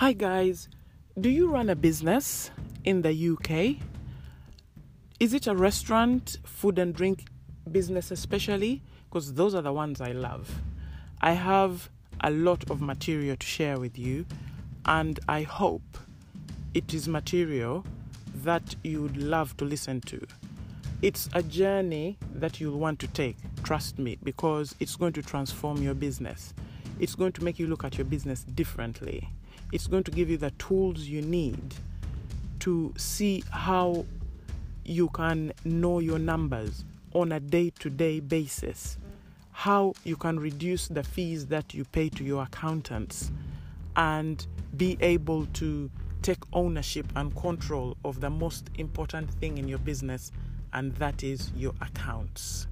Hi, guys. Do you run a business in the UK? Is it a restaurant, food and drink business, especially? Because those are the ones I love. I have a lot of material to share with you, and I hope it is material that you would love to listen to. It's a journey that you'll want to take, trust me, because it's going to transform your business. It's going to make you look at your business differently. It's going to give you the tools you need to see how you can know your numbers on a day to day basis, how you can reduce the fees that you pay to your accountants, and be able to take ownership and control of the most important thing in your business, and that is your accounts.